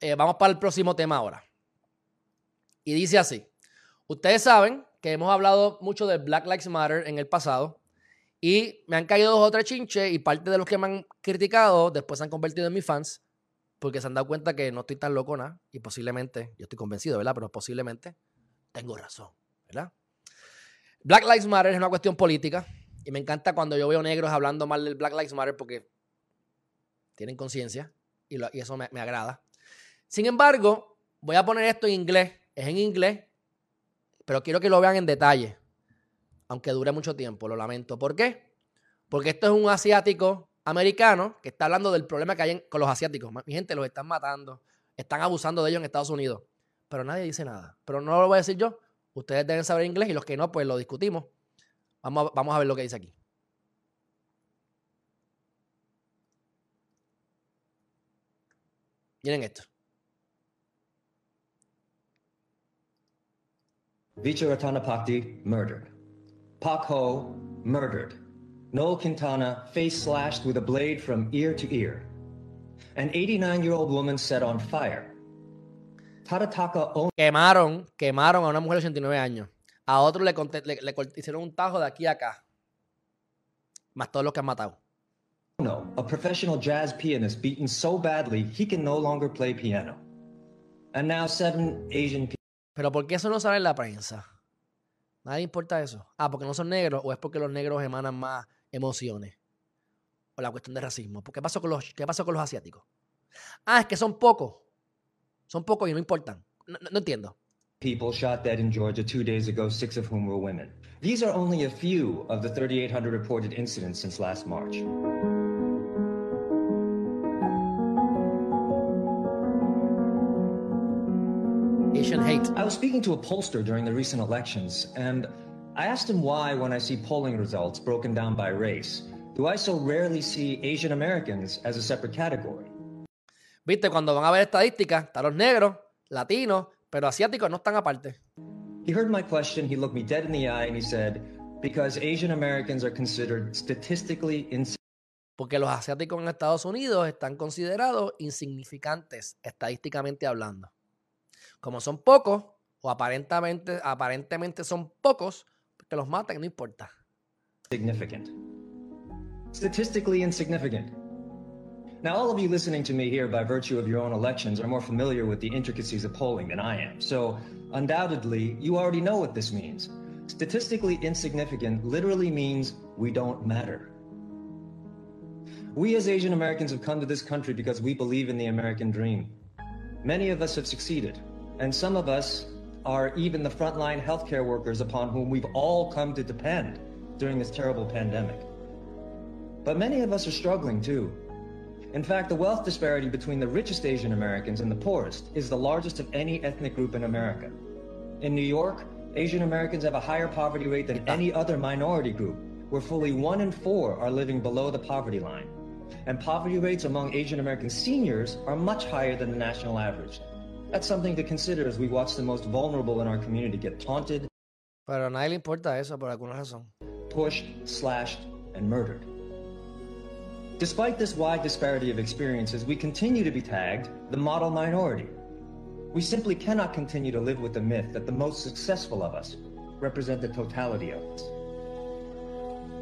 eh, vamos para el próximo tema ahora. Y dice así. Ustedes saben que hemos hablado mucho de Black Lives Matter en el pasado y me han caído dos o tres chinches y parte de los que me han criticado después se han convertido en mis fans porque se han dado cuenta que no estoy tan loco nada y posiblemente, yo estoy convencido, ¿verdad? Pero posiblemente tengo razón, ¿verdad? Black Lives Matter es una cuestión política y me encanta cuando yo veo negros hablando mal del Black Lives Matter porque tienen conciencia y, eso me agrada. Sin embargo, voy a poner esto en inglés es en inglés, pero quiero que lo vean en detalle, aunque dure mucho tiempo, lo lamento. ¿Por qué? Porque esto es un asiático americano que está hablando del problema que hay con los asiáticos. Mi gente los están matando, están abusando de ellos en Estados Unidos, pero nadie dice nada. Pero no lo voy a decir yo, ustedes deben saber inglés y los que no, pues lo discutimos. Vamos vamos a ver lo que dice aquí. Miren esto. Vicha Ratanapakdee, murdered. Pak Ho, murdered. Noel Quintana, face slashed with a blade from ear to ear. An 89-year-old woman set on fire. Tarataka Quemaron, quemaron a una mujer de 89 años. A otro le, le, le, hicieron un tajo de aquí a acá. Más todos los que han matado. No, a professional jazz pianist beaten so badly he can no longer play piano. And now seven Asian people. Pero ¿por qué eso no sale en la prensa? Nadie importa eso. Ah, porque no son negros o es porque los negros emanan más emociones. O la cuestión de racismo. ¿Qué pasó con los, qué pasó con los asiáticos? Ah, es que son pocos. Son pocos y no importan. No, no, no entiendo. People shot dead in Georgia two days ago, six of whom were women. These are only a few of the 3,800 reported incidents since last March. Was speaking to a pollster during the recent elections, and I asked him why, when I see polling results broken down by race, do I so rarely see Asian Americans as a separate category? Viste, cuando van a ver estadísticas, están los negros, latinos, pero asiáticos no están aparte. He heard my question, he looked me dead in the eye, and he said, because Asian Americans are considered statistically insignificant. Porque los asiáticos en Estados Unidos están considerados insignificantes, estadísticamente hablando. Como son pocos, o aparentemente, aparentemente son pocos, que los maten, no importa. Significant. Statistically insignificant. Now, all of you listening to me here by virtue of your own elections are more familiar with the intricacies of polling than I am. So, undoubtedly, you already know what this means. Statistically insignificant literally means we don't matter. We as Asian Americans have come to this country because we believe in the American dream. Many of us have succeeded. And some of us are even the frontline healthcare workers upon whom we've all come to depend during this terrible pandemic. But many of us are struggling too. In fact, the wealth disparity between the richest Asian Americans and the poorest is the largest of any ethnic group in America. In New York, Asian Americans have a higher poverty rate than any other minority group, where fully one in four are living below the poverty line. And poverty rates among Asian American seniors are much higher than the national average. That's something to consider as we watch the most vulnerable in our community get taunted. Pero a nadie le importa eso por alguna razón. Pushed, slashed, and murdered. Despite this wide disparity of experiences, we continue to be tagged the model minority. We simply cannot continue to live with the myth that the most successful of us represent the totality of us.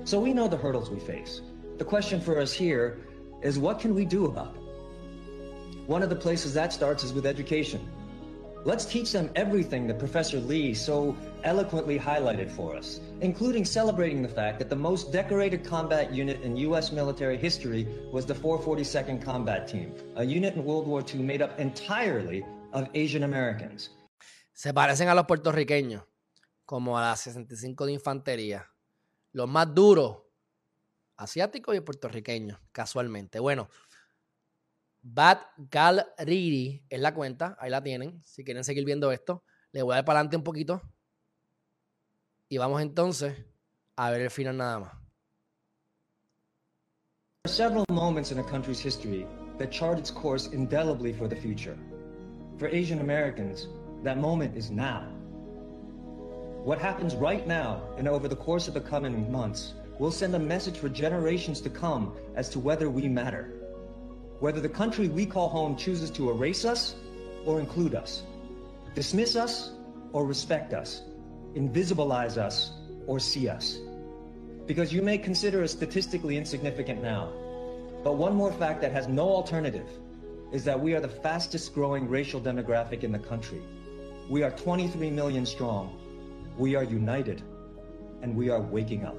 So we know the hurdles we face. The question for us here is what can we do about them? One of the places that starts is with education. Let's teach them everything that Professor Lee so eloquently highlighted for us, including celebrating the fact that the most decorated combat unit in U.S. military history was the 442nd Combat Team, a unit in World War II made up entirely of Asian Americans. Se parecen a los puertorriqueños, como a la 65 de Infantería. Los más duros, asiáticos y puertorriqueños, casualmente. Bueno, Bad Gal Riri es la cuenta, ahí la tienen. Si quieren seguir viendo esto, le voy a dar para adelante un poquito. Y vamos entonces a ver el final nada más. There are several moments in a country's history that chart its course indelibly for the future. For Asian Americans, that moment is now. What happens right now and over the course of the coming months will send a message for generations to come as to whether we matter. Whether the country we call home chooses to erase us or include us, dismiss us or respect us, invisibilize us or see us. Because you may consider us statistically insignificant now, but one more fact that has no alternative is that we are the fastest growing racial demographic in the country. We are 23 million strong. We are united. And we are waking up.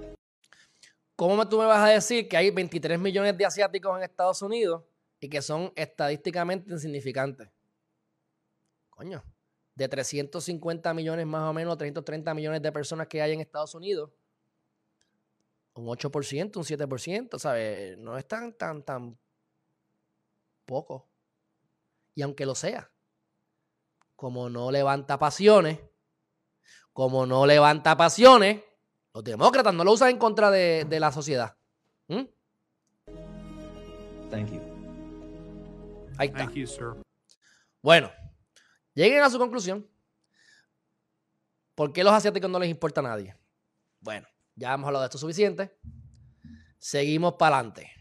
¿Cómo tú me vas a decir que hay 23 millones de asiáticos en Estados Unidos y que son estadísticamente insignificantes? Coño, de 350 millones más o menos, 330 millones de personas que hay en Estados Unidos, un 8%, un 7%, ¿sabes? No es tan, tan, tan poco. Y aunque lo sea, como no levanta pasiones, como no levanta pasiones, los demócratas no lo usan en contra de, de la sociedad. ¿Mm? Thank you. Ahí está. Thank you, sir. Bueno, lleguen a su conclusión. ¿Por qué los asiáticos no les importa a nadie? Bueno, ya hemos hablado de esto suficiente. Seguimos para adelante.